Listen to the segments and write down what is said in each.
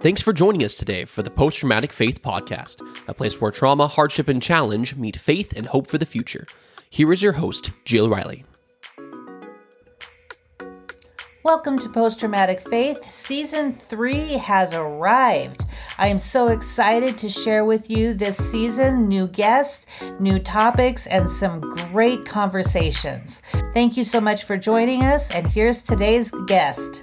Thanks for joining us today for the Post Traumatic Faith Podcast, a place where trauma, hardship, and challenge meet faith and hope for the future. Here is your host, Jill Riley. Welcome to Post Traumatic Faith. Season 3 has arrived. I am so excited to share with you this season new guests, new topics, and some great conversations. Thank you so much for joining us, and here's today's guest.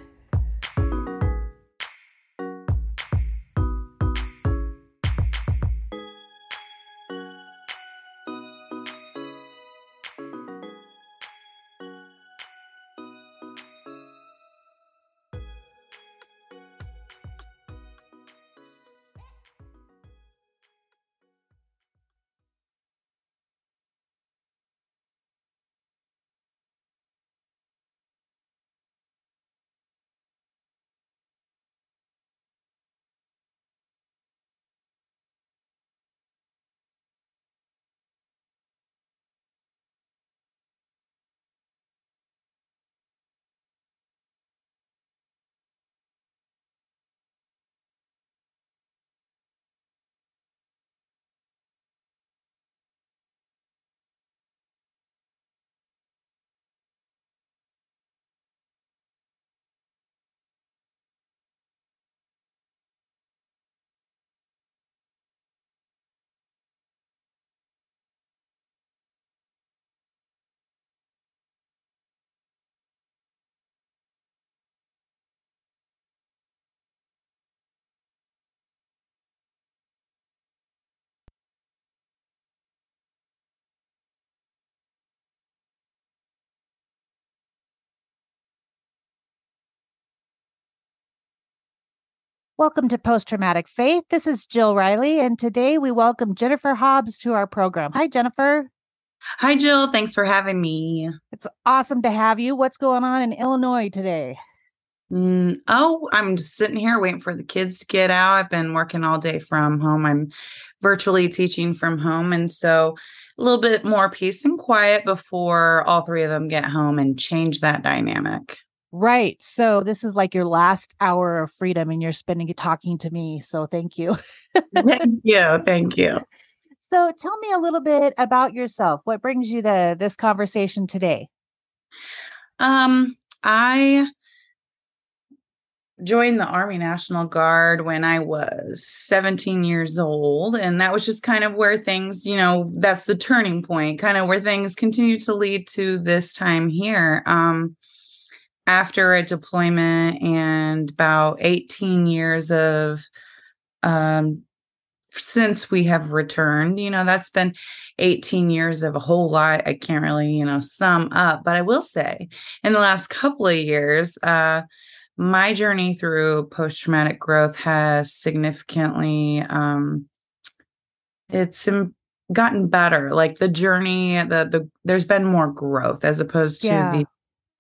Welcome to Post Traumatic Faith. This is Jill Riley, and today we welcome Jennifer Hobbs to our program. Hi, Jennifer. Hi, Jill. Thanks for having me. It's awesome to have you. What's going on in Illinois today? Mm, oh, I'm just sitting here waiting for the kids to get out. I've been working all day from home. I'm virtually teaching from home. And so a little bit more peace and quiet before all three of them get home and change that dynamic. Right. So this is like your last hour of freedom and you're spending it talking to me. So thank you. thank you. Thank you. So tell me a little bit about yourself. What brings you to this conversation today? Um, I joined the Army National Guard when I was 17 years old. And that was just kind of where things, you know, that's the turning point, kind of where things continue to lead to this time here. Um, after a deployment and about 18 years of um, since we have returned you know that's been 18 years of a whole lot i can't really you know sum up but i will say in the last couple of years uh my journey through post-traumatic growth has significantly um it's Im- gotten better like the journey the the there's been more growth as opposed to yeah. the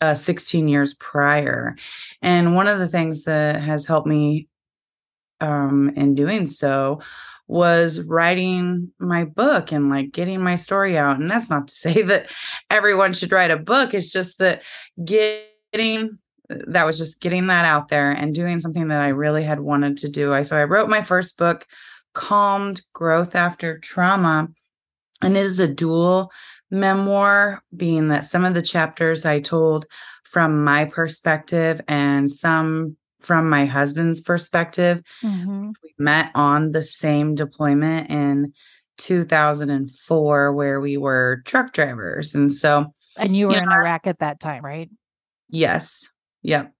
uh, 16 years prior. And one of the things that has helped me um, in doing so was writing my book and like getting my story out. And that's not to say that everyone should write a book, it's just that getting that was just getting that out there and doing something that I really had wanted to do. I so I wrote my first book, Calmed Growth After Trauma, and it is a dual memoir, being that some of the chapters I told from my perspective and some from my husband's perspective. Mm-hmm. We met on the same deployment in 2004, where we were truck drivers. And so, and you were you in know, Iraq at that time, right? Yes. Yep.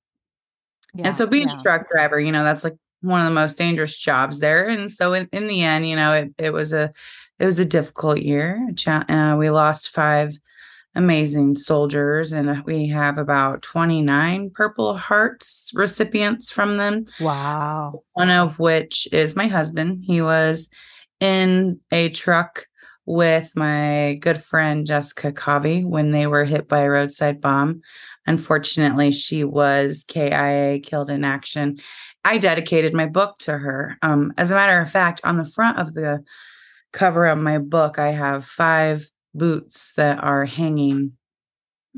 Yeah, and so being yeah. a truck driver, you know, that's like one of the most dangerous jobs there. And so in, in the end, you know, it, it was a it was a difficult year. Uh, we lost five amazing soldiers, and we have about 29 Purple Hearts recipients from them. Wow. One of which is my husband. He was in a truck with my good friend Jessica Cawvey when they were hit by a roadside bomb. Unfortunately, she was KIA, killed in action. I dedicated my book to her. Um, as a matter of fact, on the front of the cover of my book, I have five boots that are hanging.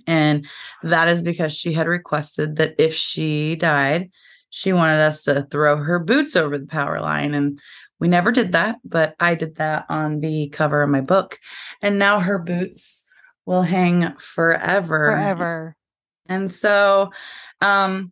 And that is because she had requested that if she died, she wanted us to throw her boots over the power line. And we never did that, but I did that on the cover of my book. And now her boots will hang forever. Forever. And so, um,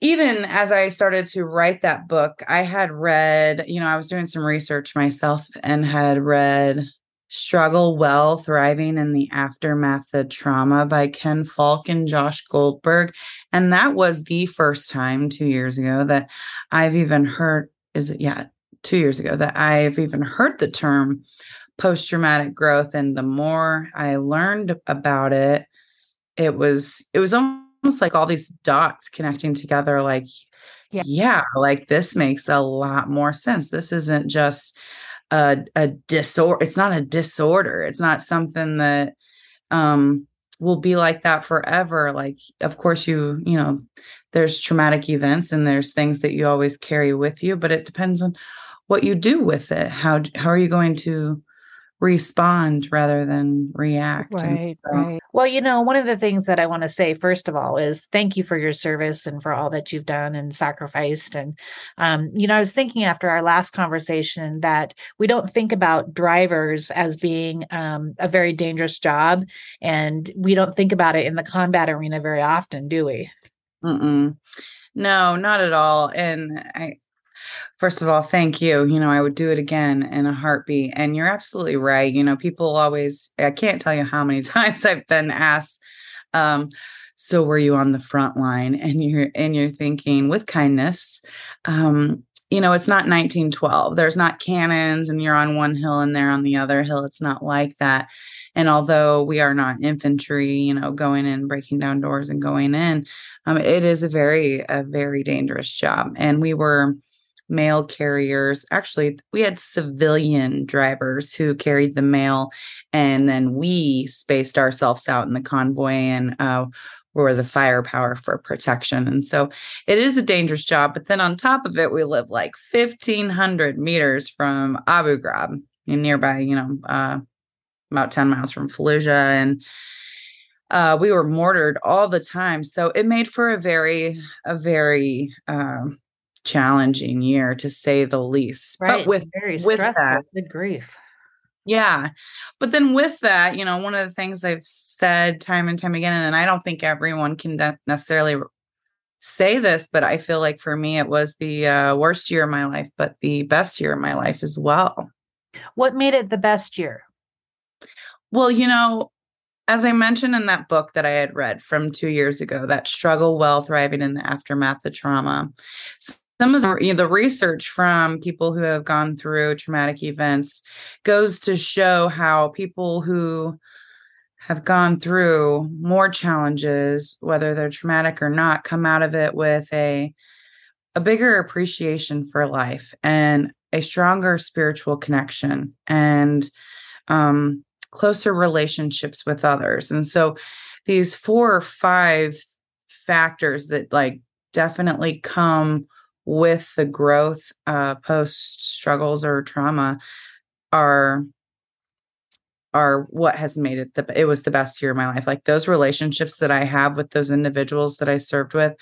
even as I started to write that book, I had read, you know, I was doing some research myself and had read Struggle Well Thriving in the Aftermath of Trauma by Ken Falke and Josh Goldberg. And that was the first time two years ago that I've even heard, is it, yeah, two years ago that I've even heard the term post traumatic growth. And the more I learned about it, it was, it was almost like all these dots connecting together, like, yeah. yeah, like this makes a lot more sense. This isn't just a, a disorder. It's not a disorder. It's not something that um will be like that forever. Like, of course, you, you know, there's traumatic events and there's things that you always carry with you, but it depends on what you do with it. How how are you going to respond rather than react. Right, so, right. Well, you know, one of the things that I want to say first of all is thank you for your service and for all that you've done and sacrificed. And um, you know, I was thinking after our last conversation that we don't think about drivers as being um, a very dangerous job, and we don't think about it in the combat arena very often, do we? Mm-mm. No, not at all. And I First of all, thank you. You know, I would do it again in a heartbeat. And you're absolutely right. You know, people always, I can't tell you how many times I've been asked, um, so were you on the front line? And you're and you're thinking with kindness, um, you know, it's not 1912. There's not cannons and you're on one hill and they're on the other hill. It's not like that. And although we are not infantry, you know, going in, breaking down doors and going in, um, it is a very, a very dangerous job. And we were mail carriers. Actually, we had civilian drivers who carried the mail, and then we spaced ourselves out in the convoy and uh, were the firepower for protection. And so it is a dangerous job. But then on top of it, we live like 1,500 meters from Abu Ghraib, nearby, you know, uh, about 10 miles from Fallujah. And uh, we were mortared all the time. So it made for a very, a very, um, challenging year to say the least. Right. But with very with stressful. that, Good grief. yeah. But then with that, you know, one of the things I've said time and time again, and I don't think everyone can de- necessarily say this, but I feel like for me, it was the uh, worst year of my life, but the best year of my life as well. What made it the best year? Well, you know, as I mentioned in that book that I had read from two years ago, that struggle well thriving in the aftermath of trauma, some of the you know, the research from people who have gone through traumatic events goes to show how people who have gone through more challenges whether they're traumatic or not come out of it with a a bigger appreciation for life and a stronger spiritual connection and um, closer relationships with others. And so these four or five factors that like definitely come with the growth uh, post struggles or trauma are are what has made it the it was the best year of my life. Like those relationships that i have with those individuals that i served with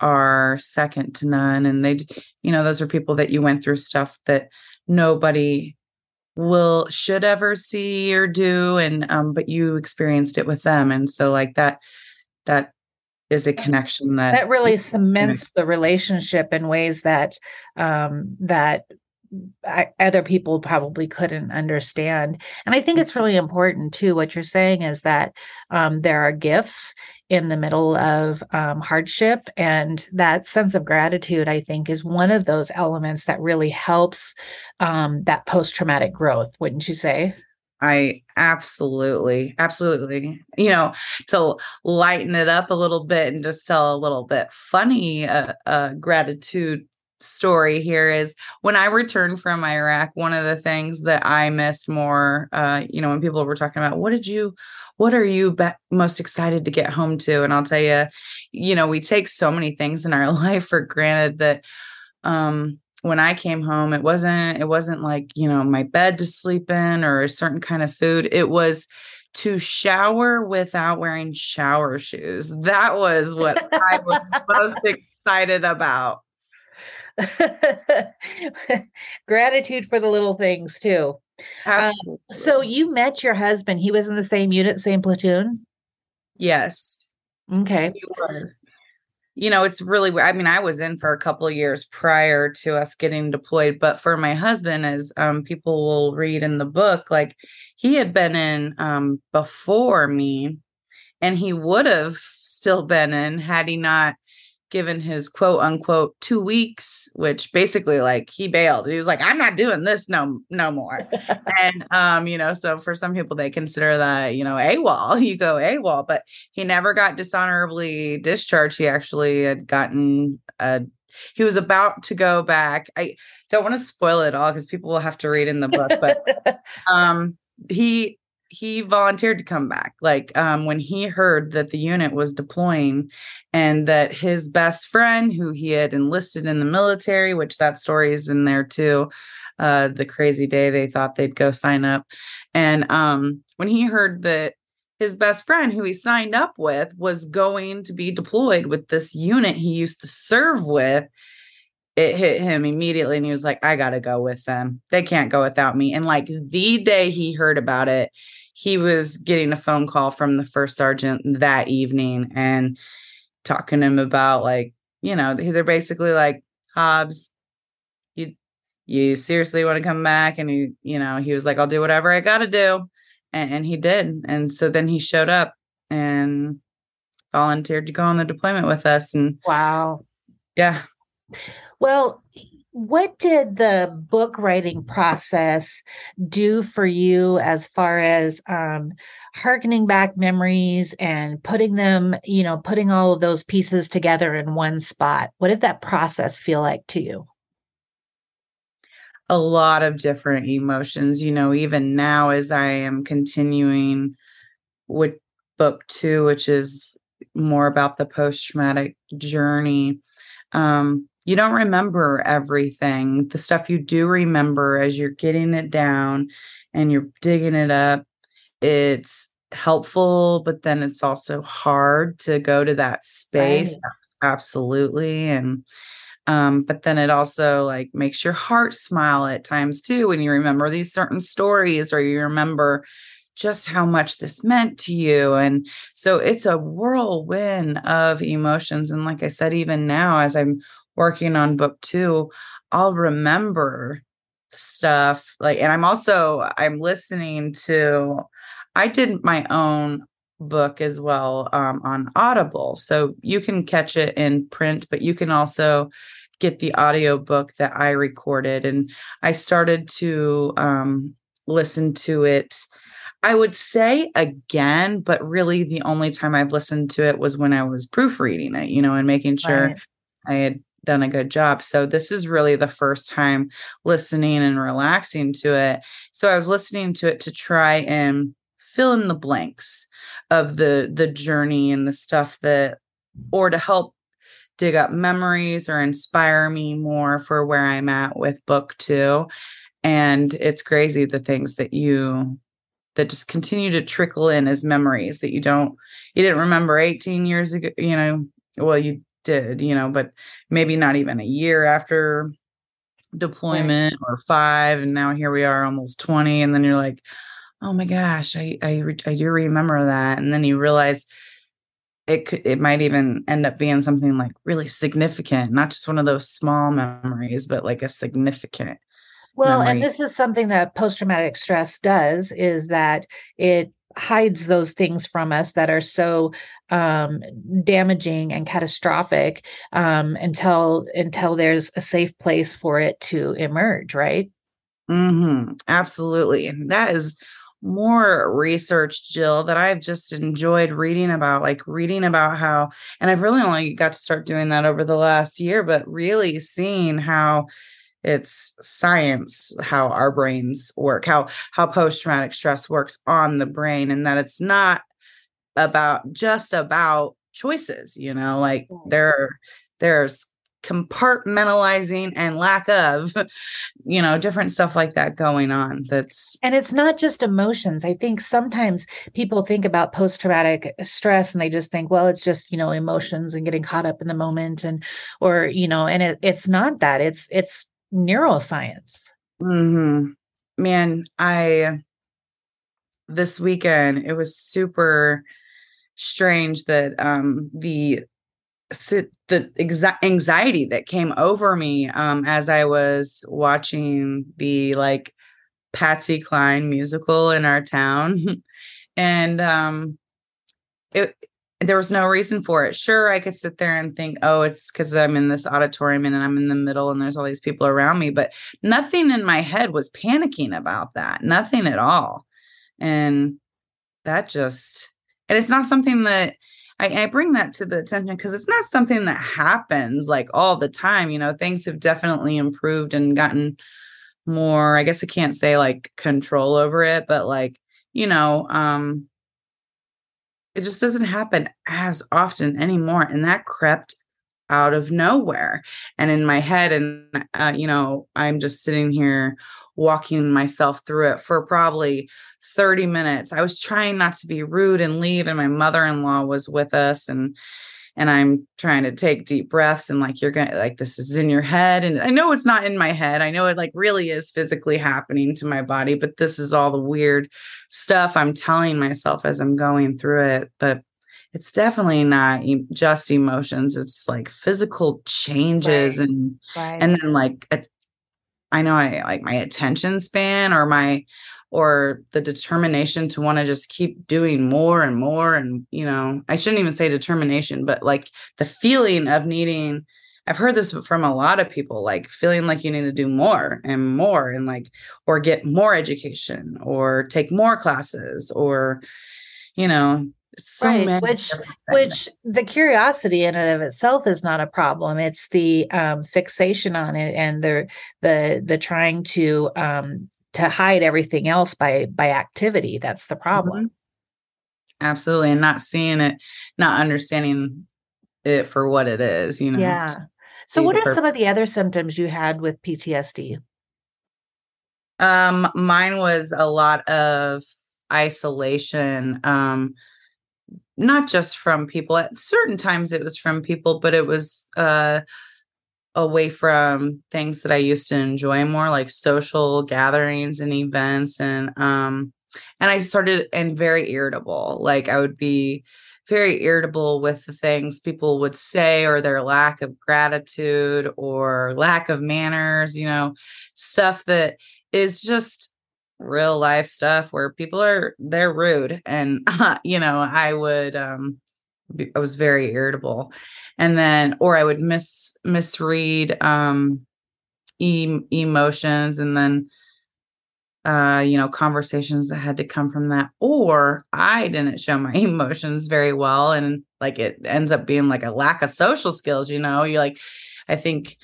are second to none and they you know those are people that you went through stuff that nobody will should ever see or do and um but you experienced it with them and so like that that is a connection that that really cements the relationship in ways that um, that I, other people probably couldn't understand. And I think it's really important too. What you're saying is that um, there are gifts in the middle of um, hardship, and that sense of gratitude, I think, is one of those elements that really helps um, that post traumatic growth. Wouldn't you say? I absolutely, absolutely, you know, to lighten it up a little bit and just tell a little bit funny uh, uh, gratitude story here is when I returned from Iraq, one of the things that I missed more, uh, you know, when people were talking about what did you, what are you be- most excited to get home to? And I'll tell you, you know, we take so many things in our life for granted that, um, when I came home, it wasn't it wasn't like, you know, my bed to sleep in or a certain kind of food. It was to shower without wearing shower shoes. That was what I was most excited about. Gratitude for the little things too. Um, so you met your husband. He was in the same unit, same platoon? Yes. Okay. He was. You know, it's really I mean, I was in for a couple of years prior to us getting deployed, but for my husband, as um, people will read in the book, like he had been in um, before me, and he would have still been in had he not given his quote unquote two weeks, which basically like he bailed. He was like, I'm not doing this no no more. and um, you know, so for some people they consider that, you know, AWOL, you go AWOL, but he never got dishonorably discharged. He actually had gotten a he was about to go back. I don't want to spoil it all because people will have to read in the book, but um he he volunteered to come back like um, when he heard that the unit was deploying and that his best friend who he had enlisted in the military which that story is in there too uh, the crazy day they thought they'd go sign up. And um, when he heard that his best friend who he signed up with was going to be deployed with this unit he used to serve with it hit him immediately and he was like i gotta go with them. They can't go without me. And like the day he heard about it he was getting a phone call from the first sergeant that evening and talking to him about like you know they're basically like hobbs you you seriously want to come back? And he you know he was like i'll do whatever i gotta do. And, and he did. And so then he showed up and volunteered to go on the deployment with us and wow. Yeah well, what did the book writing process do for you as far as um, harkening back memories and putting them, you know, putting all of those pieces together in one spot? What did that process feel like to you? A lot of different emotions, you know, even now as I am continuing with book two, which is more about the post traumatic journey. Um, you don't remember everything. The stuff you do remember as you're getting it down and you're digging it up, it's helpful, but then it's also hard to go to that space. Right. Absolutely. And um, but then it also like makes your heart smile at times too when you remember these certain stories or you remember just how much this meant to you. And so it's a whirlwind of emotions. And like I said, even now, as I'm working on book two, I'll remember stuff like and I'm also I'm listening to I did my own book as well um, on Audible. So you can catch it in print, but you can also get the audio book that I recorded. And I started to um, listen to it. I would say again, but really the only time I've listened to it was when I was proofreading it, you know, and making sure right. I had done a good job. So this is really the first time listening and relaxing to it. So I was listening to it to try and fill in the blanks of the the journey and the stuff that or to help dig up memories or inspire me more for where I'm at with book 2. And it's crazy the things that you that just continue to trickle in as memories that you don't you didn't remember 18 years ago, you know, well you did, you know, but maybe not even a year after deployment right. or five. And now here we are almost 20. And then you're like, oh my gosh, I, I, I do remember that. And then you realize it could, it might even end up being something like really significant, not just one of those small memories, but like a significant well, memory. and this is something that post traumatic stress does is that it hides those things from us that are so um, damaging and catastrophic um, until until there's a safe place for it to emerge right mm-hmm. absolutely and that is more research jill that i've just enjoyed reading about like reading about how and i've really only got to start doing that over the last year but really seeing how it's science how our brains work how how post traumatic stress works on the brain and that it's not about just about choices you know like there there's compartmentalizing and lack of you know different stuff like that going on that's and it's not just emotions. I think sometimes people think about post traumatic stress and they just think well it's just you know emotions and getting caught up in the moment and or you know and it, it's not that. It's it's neuroscience mm-hmm. man i this weekend it was super strange that um the the anxiety that came over me um as I was watching the like Patsy Cline musical in our town and um it there was no reason for it. Sure, I could sit there and think, oh, it's because I'm in this auditorium and I'm in the middle and there's all these people around me, but nothing in my head was panicking about that. Nothing at all. And that just, and it's not something that I, I bring that to the attention because it's not something that happens like all the time. You know, things have definitely improved and gotten more, I guess I can't say like control over it, but like, you know, um, it just doesn't happen as often anymore. And that crept out of nowhere and in my head. And, uh, you know, I'm just sitting here walking myself through it for probably 30 minutes. I was trying not to be rude and leave and my mother-in-law was with us and and I'm trying to take deep breaths and like you're going to like this is in your head and I know it's not in my head. I know it like really is physically happening to my body, but this is all the weird stuff I'm telling myself as I'm going through it, but it's definitely not just emotions. It's like physical changes right. and right. and then like I know I like my attention span or my or the determination to want to just keep doing more and more and you know I shouldn't even say determination but like the feeling of needing I've heard this from a lot of people like feeling like you need to do more and more and like or get more education or take more classes or you know so right. many which which the curiosity in and of itself is not a problem it's the um, fixation on it and the the the trying to um to hide everything else by by activity that's the problem. Mm-hmm. absolutely and not seeing it not understanding it for what it is you know? Yeah. So what are some of the other symptoms you had with ptsd um mine was a lot of isolation um not just from people at certain times it was from people but it was uh away from things that i used to enjoy more like social gatherings and events and um and i started and very irritable. Like i would be very irritable with the things people would say or their lack of gratitude or lack of manners you know stuff that is just real life stuff where people are they're rude and you know i would um i was very irritable. And then or i would mis misread um e- emotions and then uh you know conversations that had to come from that. Or i didn't show my emotions very well and like it ends up being like a lack of social skills you know? You like i think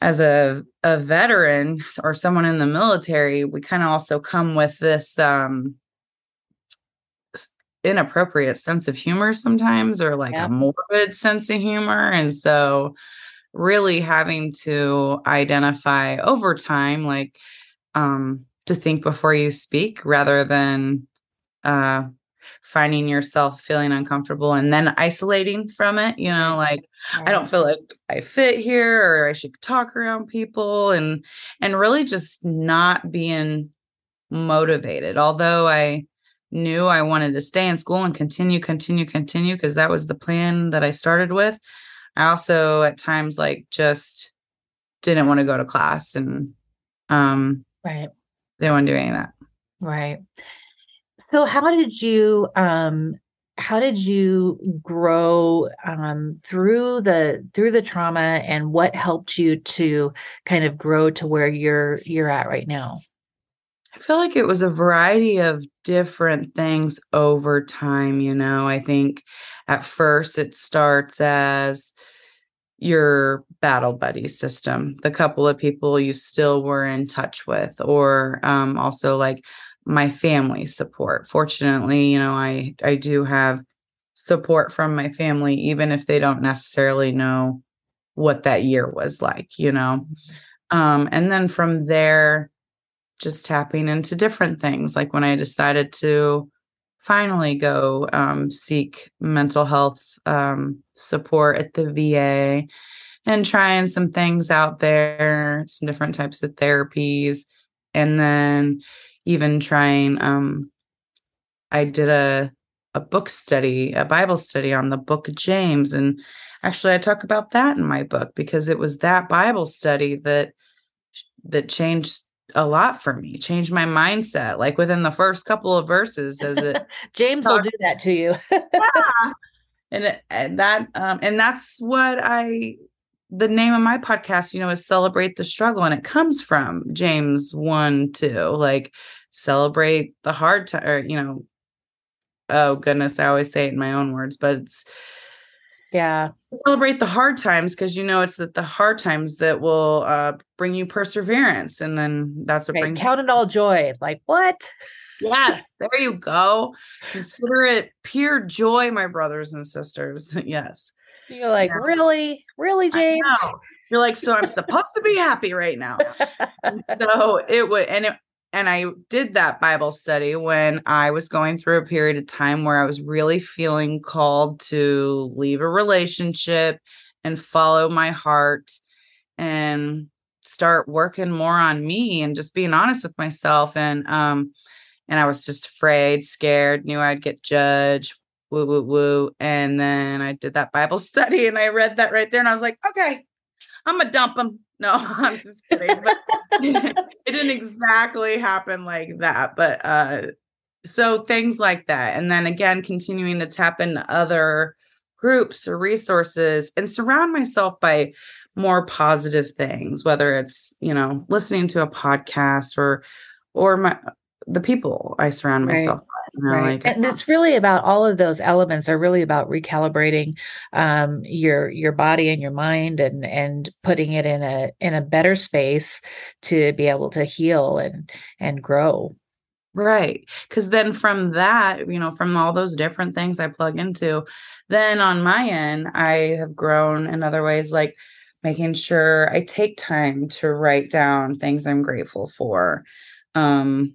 as a a veteran or someone in the military, we kind of also come with this um inappropriate sense of humor sometimes or like yeah. a morbid sense of humor and so really having to identify over time like um to think before you speak rather than uh finding yourself feeling uncomfortable and then isolating from it you know like right. i don't feel like i fit here or i should talk around people and and really just not being motivated although i knew i wanted to stay in school and continue continue continue because that was the plan that i started with. I also at times like just didn't want to go to class and um right. didn't want to do any of that. Right. So how did you um how did you grow um, through the through the trauma and what helped you to kind of grow to where you're you're at right now i feel like it was a variety of different things over time you know i think at first it starts as your battle buddy system the couple of people you still were in touch with or um, also like my family support. Fortunately, you know, I I do have support from my family even if they don't necessarily know what that year was like, you know. Um, and then from there, just tapping into different things. Like when I decided to finally go um, seek mental health um, support at the VA and trying some things out there, some different types of therapies. And then even trying, um, I did a, a book study, a Bible study on the book of James. And actually, I talk about that in my book because it was that Bible study that that changed a lot for me, changed my mindset. Like within the first couple of verses, as it James will do that to you. yeah. And, and that um and that's what I the name of my podcast, you know, is celebrate the struggle. And it comes from James 1 2, like celebrate the hard time or, you know, oh goodness, I always say it in my own words, but it's yeah celebrate the hard times because you know it's that the hard times that will uh bring you perseverance and then that's what right. brings count it all joy like what? Yes there you go. Consider it pure joy my brothers and sisters yes. You're like yeah. really? Really james? you're like so i'm supposed to be happy right now. So it would and it and I did that Bible study when I was going through a period of time where I was really feeling called to leave a relationship and follow my heart and start working more on me and just being honest with myself. And um and I was just afraid, scared, knew I'd get judged, woo woo woo. And then I did that Bible study and I read that right there and I was like, okay, I'm gonna dump him. No, I'm just kidding. But it didn't exactly happen like that. But uh so things like that. And then again, continuing to tap into other groups or resources and surround myself by more positive things, whether it's, you know, listening to a podcast or or my the people I surround myself right. Know, right. Like, and it's really about all of those elements are really about recalibrating um, your your body and your mind and and putting it in a in a better space to be able to heal and and grow. Right. Cause then from that, you know, from all those different things I plug into, then on my end, I have grown in other ways, like making sure I take time to write down things I'm grateful for. Um,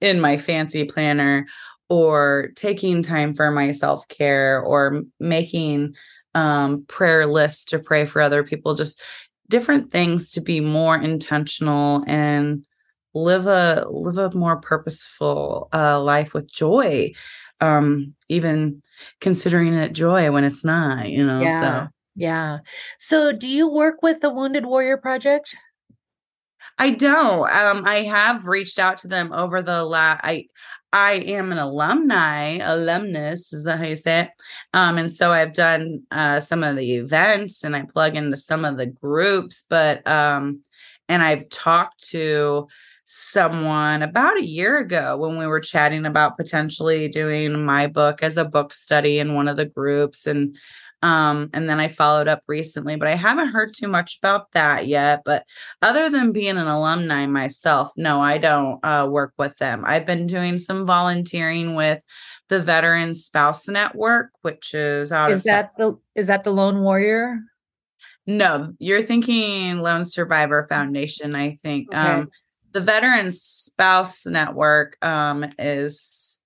in my fancy planner or taking time for my self-care or making um, prayer lists to pray for other people just different things to be more intentional and live a live a more purposeful uh, life with joy um even considering it joy when it's not you know yeah. so yeah so do you work with the wounded warrior project I don't. Um, I have reached out to them over the last. I I am an alumni, alumnus is that how you say it? Um, and so I've done uh, some of the events and I plug into some of the groups, but um, and I've talked to someone about a year ago when we were chatting about potentially doing my book as a book study in one of the groups and um, and then I followed up recently, but I haven't heard too much about that yet. But other than being an alumni myself, no, I don't uh, work with them. I've been doing some volunteering with the Veteran Spouse Network, which is out is of that the is that the Lone Warrior? No, you're thinking Lone Survivor Foundation. I think okay. um, the Veteran Spouse Network um, is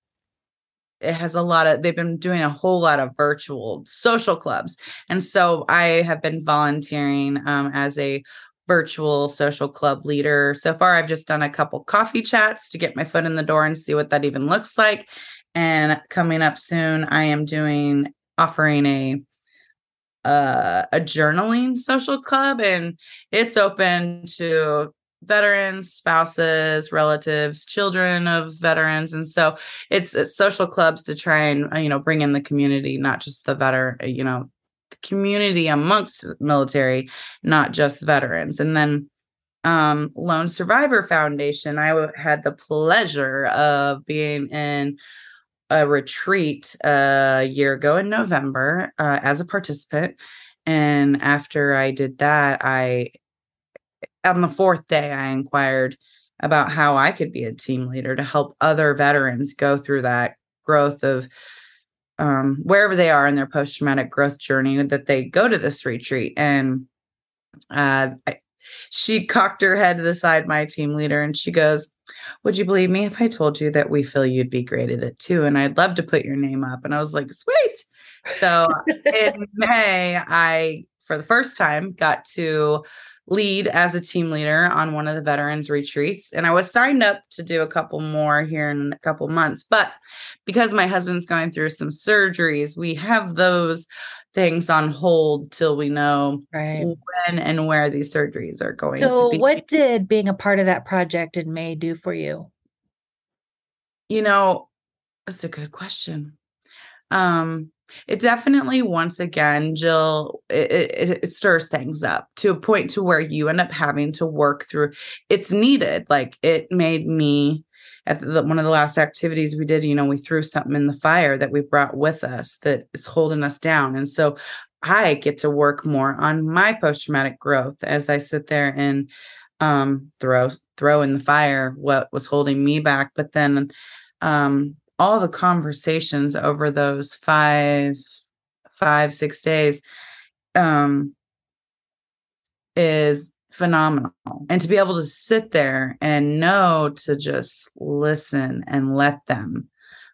it has a lot of they've been doing a whole lot of virtual social clubs. And so i have been volunteering um, as a virtual social club leader. So far i've just done a couple coffee chats to get my foot in the door and see what that even looks like. And coming up soon i am doing offering a uh, a journaling social club and it's open to veterans, spouses, relatives, children of veterans, and so it's, it's, social clubs to try and uh, you know bring in the community, not just the veteran, uh, you know, the community amongst military, not just veterans. And then um, Lone Survivor Foundation, I w- had the pleasure of being in a retreat uh, a year ago in November uh, as a participant. And after I did that, I on the fourth day, I inquired about how I could be a team leader to help other veterans go through that growth of um, wherever they are in their post traumatic growth journey, that they go to this retreat. And uh, I, she cocked her head to the side, my team leader, and she goes, Would you believe me if I told you that we feel you'd be great at it too? And I'd love to put your name up. And I was like, Sweet. So in May, I, for the first time, got to lead as a team leader on one of the veterans retreats and i was signed up to do a couple more here in a couple months but because my husband's going through some surgeries we have those things on hold till we know right. when and where these surgeries are going so to be. what did being a part of that project in may do for you you know that's a good question um it definitely once again jill it, it, it, stirs things up to a point to where you end up having to work through it's needed. Like it made me at the, one of the last activities we did you know we threw something in the fire that we brought with us that is holding us down. And so i get to work more on my post-traumatic growth as i sit there and um, throw throw in the fire what was holding me back. But then um, all the conversations over those five five six days um is phenomenal. And to be able to sit there and know to just listen and let them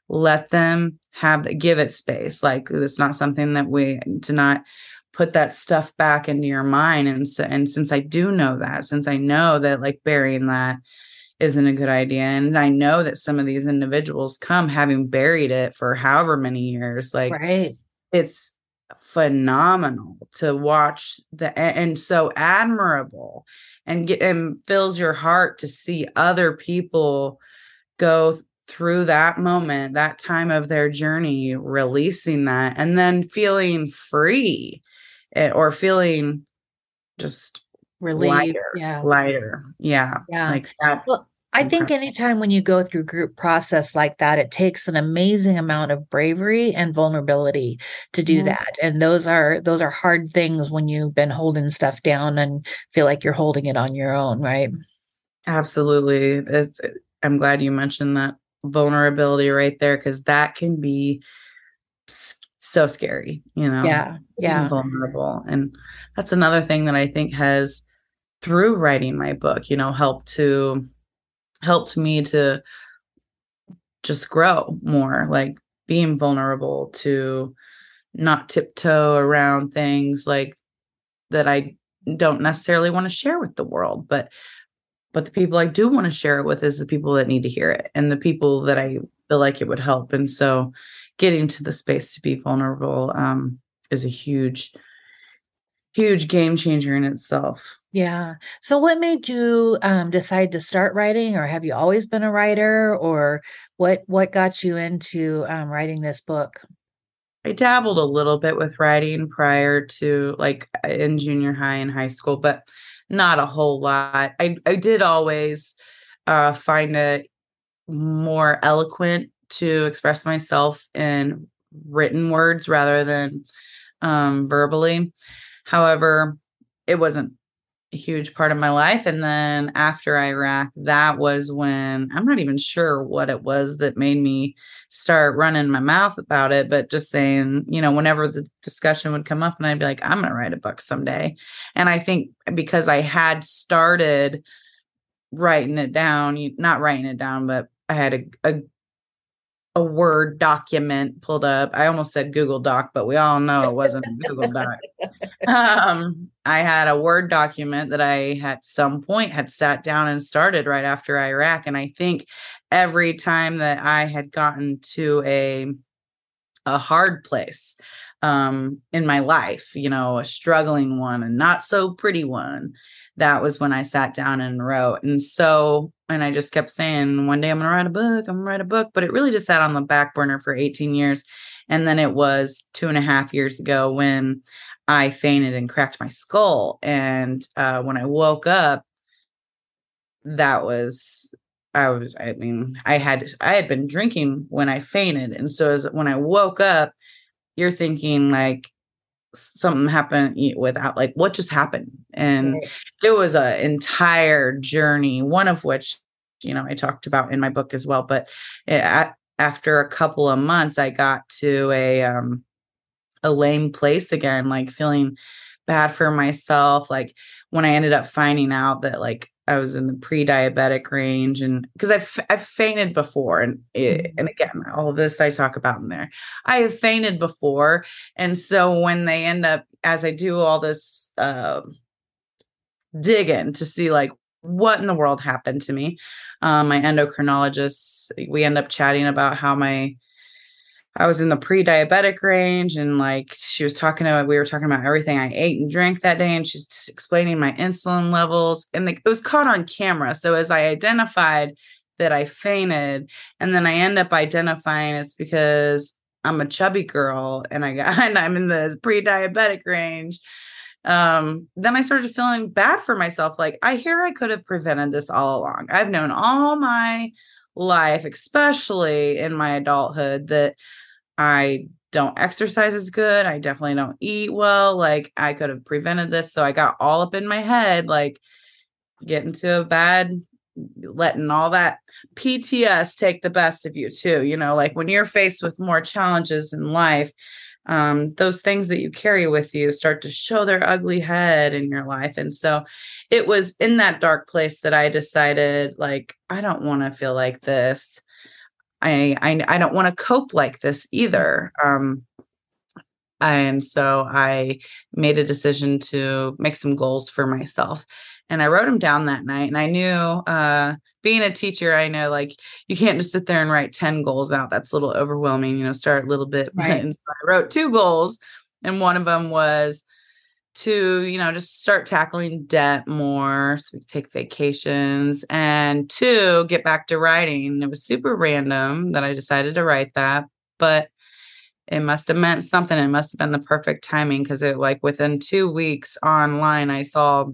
let them have give it space. Like it's not something that we to not put that stuff back into your mind and so and since i do know that since i know that like burying that isn't a good idea. And I know that some of these individuals come having buried it for however many years. Like right. it's phenomenal to watch the and so admirable and get and fills your heart to see other people go through that moment, that time of their journey, releasing that and then feeling free eh, or feeling just relieved. Lighter, yeah. Lighter. Yeah. Yeah. Like that. Well, I think anytime when you go through group process like that, it takes an amazing amount of bravery and vulnerability to do Yeah. that. And those are those are hard things when you've been holding stuff down and feel like you're holding it on your own, right? Absolutely. It's, eh, I'm glad you mentioned that vulnerability right there because that can be so scary, you know? Yeah. Yeah. vulnerable. And that's another thing that I think has, through writing my book, you know, helped to, helped me to just grow more, like being vulnerable to not tiptoe around things like that I don't necessarily want to share with the world, but but the people I do want to share it with is the people that need to hear it and the people that I feel like it would help. And so getting to the space to be vulnerable um, is a huge, huge game changer in itself. Yeah. So what made you um, decide to start writing or have you always been a writer or what what got you into um, writing this book? I dabbled a little bit with writing prior to like in junior high and high school, but not a whole lot. I, I did always uh, find it more eloquent to express myself in written words rather than um, verbally. However, it wasn't a huge part of my life. And then after Iraq, that was when I'm not even sure what it was that made me start running my mouth about it, but just saying, you know, whenever the discussion would come up, and I'd be like, I'm going to write a book someday. And I think because I had started writing it down, not writing it down, but I had a, a a Word document pulled up. I almost said Google Doc, but we all know it wasn't Google Doc. Um, I had a Word document that I at some point had sat down and started right after Iraq. And I think every time that I had gotten to a a hard place um in my life, you know, a struggling one and not so pretty one, that was when I sat down and wrote. And so, and I just kept saying, one day I'm going to write a book, I'm going to write a book. But it really just sat on the back burner for 18 years. And then it was two and a half years ago when I fainted and cracked my skull. And uh, when I woke up, that was I was I mean I had I had been drinking when I fainted and so as when I woke up you're thinking like something happened without like what just happened and Right. it was an entire journey one of which you know I talked about in my book as well but a- after a couple of months I got to a um a lame place again like feeling bad for myself. Like when I ended up finding out that like I was in the pre-diabetic range, and because I've I've fainted before, and it, mm-hmm. and again, all this I talk about in there. I have fainted before, and so when they end up, as I do all this uh, digging to see like what in the world happened to me, um, my endocrinologist, we end up chatting about how my I was in the pre-diabetic range and like she was talking about we were talking about everything I ate and drank that day and she's explaining my insulin levels and like it was caught on camera. So as I identified that I fainted and then I end up identifying it's because I'm a chubby girl and I got and I'm in the pre-diabetic range. Um, then I started feeling bad for myself. Like I hear I could have prevented this all along. I've known all my life, especially in my adulthood, that I don't exercise as good. I definitely don't eat well. Like I could have prevented this. So I got all up in my head, like getting to a bad, letting all that PTS take the best of you too. You know, like when you're faced with more challenges in life, um, those things that you carry with you start to show their ugly head in your life. And so it was in that dark place that I decided, like, I don't want to feel like this. I I, I don't want to cope like this either. Um, and so I made a decision to make some goals for myself. And I wrote them down that night. And I knew, uh, being a teacher, I know like you can't just sit there and write 10 goals out. That's a little overwhelming, you know, start a little bit. Right. And so I wrote two goals. And one of them was to you know just start tackling debt more so we could take vacations and two get back to writing. It was super random that i decided to write that but it must have meant something. It must have been the perfect timing because it like within two weeks online i saw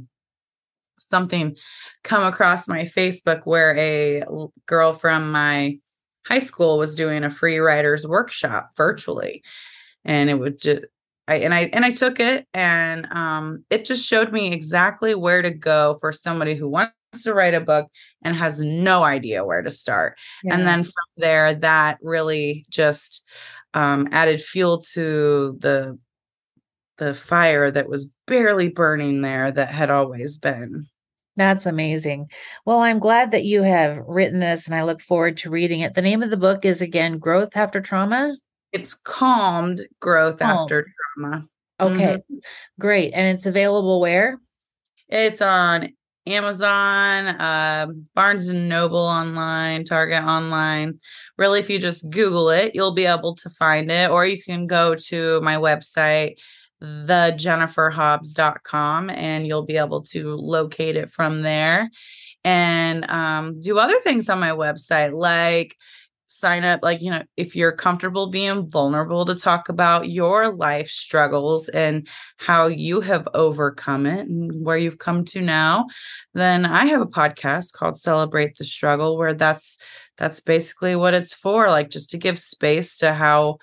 something come across my facebook where a girl from my high school was doing a free writers workshop virtually. And it would just I, and I and I took it and um, it just showed me exactly where to go for somebody who wants to write a book and has no idea where to start. Yeah. And then from there, that really just um, added fuel to the the fire that was barely burning there that had always been. That's amazing. Well, I'm glad that you have written this and I look forward to reading it. The name of the book is again Growth After Trauma. It's calmed growth Calm. after trauma. Okay, mm-hmm. great. And it's available where? It's on Amazon, uh, Barnes and Noble online, Target online. Really, if you just Google it, you'll be able to find it, or you can go to my website, thejenniferhobbs.com, and you'll be able to locate it from there and um, do other things on my website, like sign up like you know if you're comfortable being vulnerable to talk about your life struggles and how you have overcome it and where you've come to now then i have a podcast called celebrate the struggle where that's that's basically what it's for like just to give space to how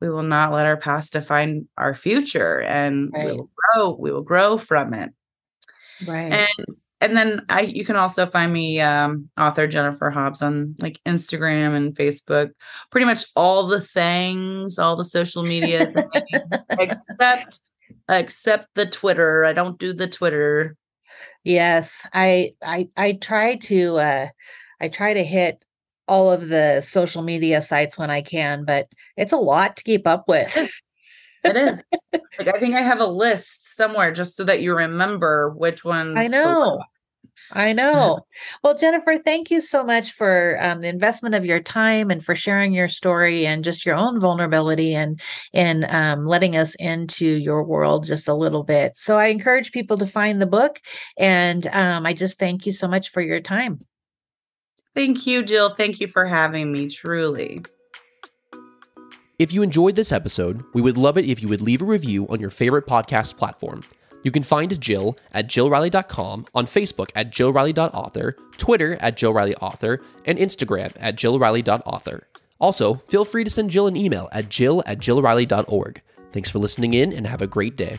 we will not let our past define our future and right. we will grow we will grow from it Right. And and then I you can also find me um author Jennifer Hobbs on like Instagram and Facebook, pretty much all the things, all the social media except except the Twitter. I don't do the Twitter. Yes. I I I try to uh I try to hit all of the social media sites when I can, but it's a lot to keep up with. it is. Like I think I have a list somewhere just so that you remember which ones. I know. I know. Well, Jennifer, thank you so much for um, the investment of your time and for sharing your story and just your own vulnerability and and um, letting us into your world just a little bit. So I encourage people to find the book, and um, I just thank you so much for your time. Thank you, Jill. Thank you for having me. Truly. If you enjoyed this episode, we would love it if you would leave a review on your favorite podcast platform. You can find Jill at jillriley.com, on Facebook at jillriley.author, Twitter at jillrileyauthor, and Instagram at jillriley.author. Also, feel free to send Jill an email at jill at jillriley.org. Thanks for listening in and have a great day.